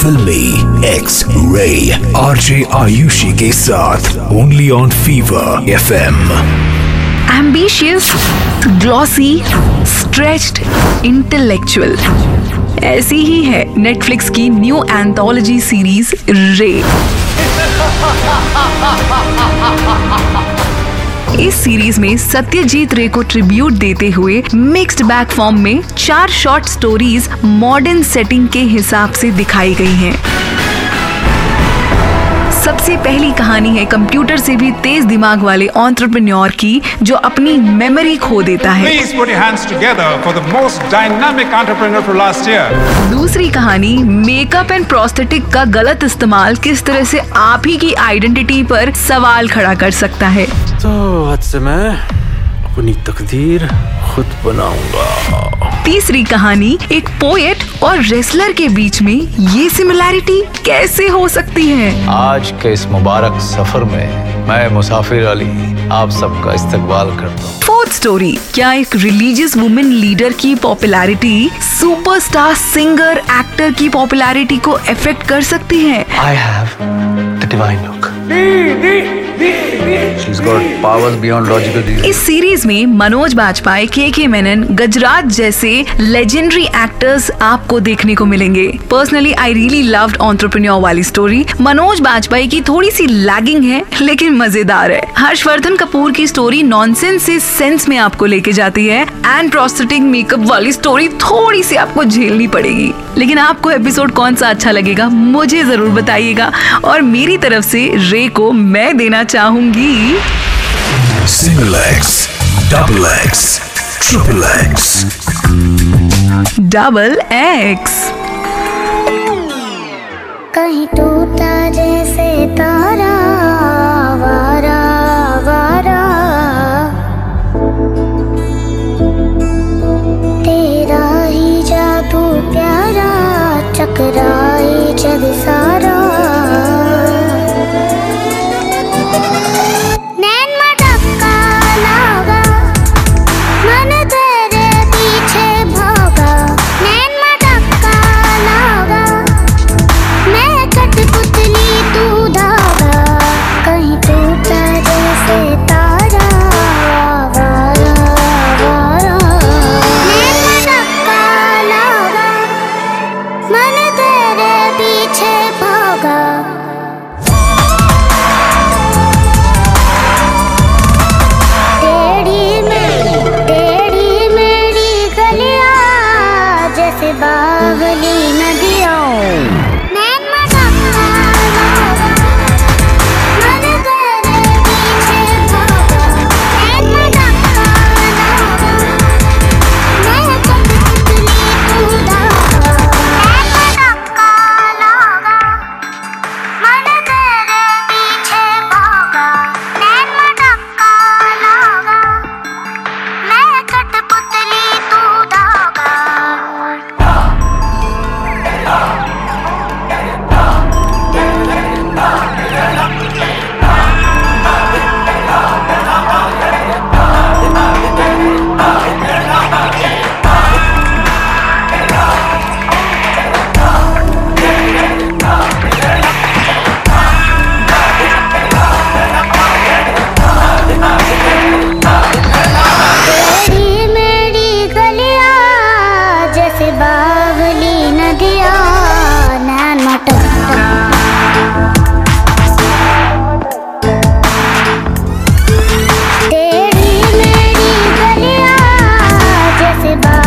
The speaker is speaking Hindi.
फिल्मी एक्स रे आरजे आयुषी के साथ only on fever FM ambitious glossy stretched intellectual ऐसी ही है नेटफ्लिक्स की न्यू एंथोलॉजी सीरीज़ रे इस सीरीज़ में सत्यजीत रे को ट्रिब्यूट देते हुए मिक्स्ड बैक फॉर्म में चार शॉर्ट स्टोरीज मॉडर्न सेटिंग के हिसाब से दिखाई गई हैं। सबसे पहली कहानी है कंप्यूटर से भी तेज दिमाग वाले ऑन्टरप्रन्योर की जो अपनी मेमोरी खो देता है Please put your hands together for the most dynamic entrepreneur for last year. दूसरी कहानी मेकअप एंड प्रोस्थेटिक का गलत इस्तेमाल किस तरह से आप ही की आइडेंटिटी पर सवाल खड़ा कर सकता है तो आज से मैं अपनी तकदीर खुद बनाऊँगा। तीसरी कहानी एक पोएट और रेसलर के बीच में ये सिमिलैरिटी कैसे हो सकती है? आज के इस मुबारक सफ़र में मैं मुसाफिर अली आप सबका इस्तकबाल करता हूँ। फोर्थ स्टोरी क्या एक रिलीजियस वुमेन लीडर की पॉपुलैरिटी सुपरस्टार सिंगर एक्टर की पॉपुलैरिटी को अफेक्ट कर सकती है? I have the divine look. इस सीरीज़ में मनोज बाजपेयी के के मेनन गजराज जैसे लेजेंडरी एक्टर्स आपको देखने को मिलेंगे। Personally I really loved entrepreneur वाली स्टोरी मनोज बाजपेयी की थोड़ी सी लैगिंग है, लेकिन मज़ेदार है। हर्षवर्धन कपूर की स्टोरी नॉनसेंस से सेंस में आपको लेके जाती है एंड प्रोस्थेटिक मेकअप वाली स्टोरी थोड़ी सी आपको झेलनी पड़ेगी। लेकिन आपको एपिसोड कौन सा अच्छा लगेगा, मुझे ज़रूर बताइएगा। और मेरी तरफ़ से रे को मैं देना चाहूँगी। Single X double X triple X double X कहीं टूटा जैसे तारा वारा वारा। तेरा ही जादू प्यारा सा से बावली नदियों। goodbye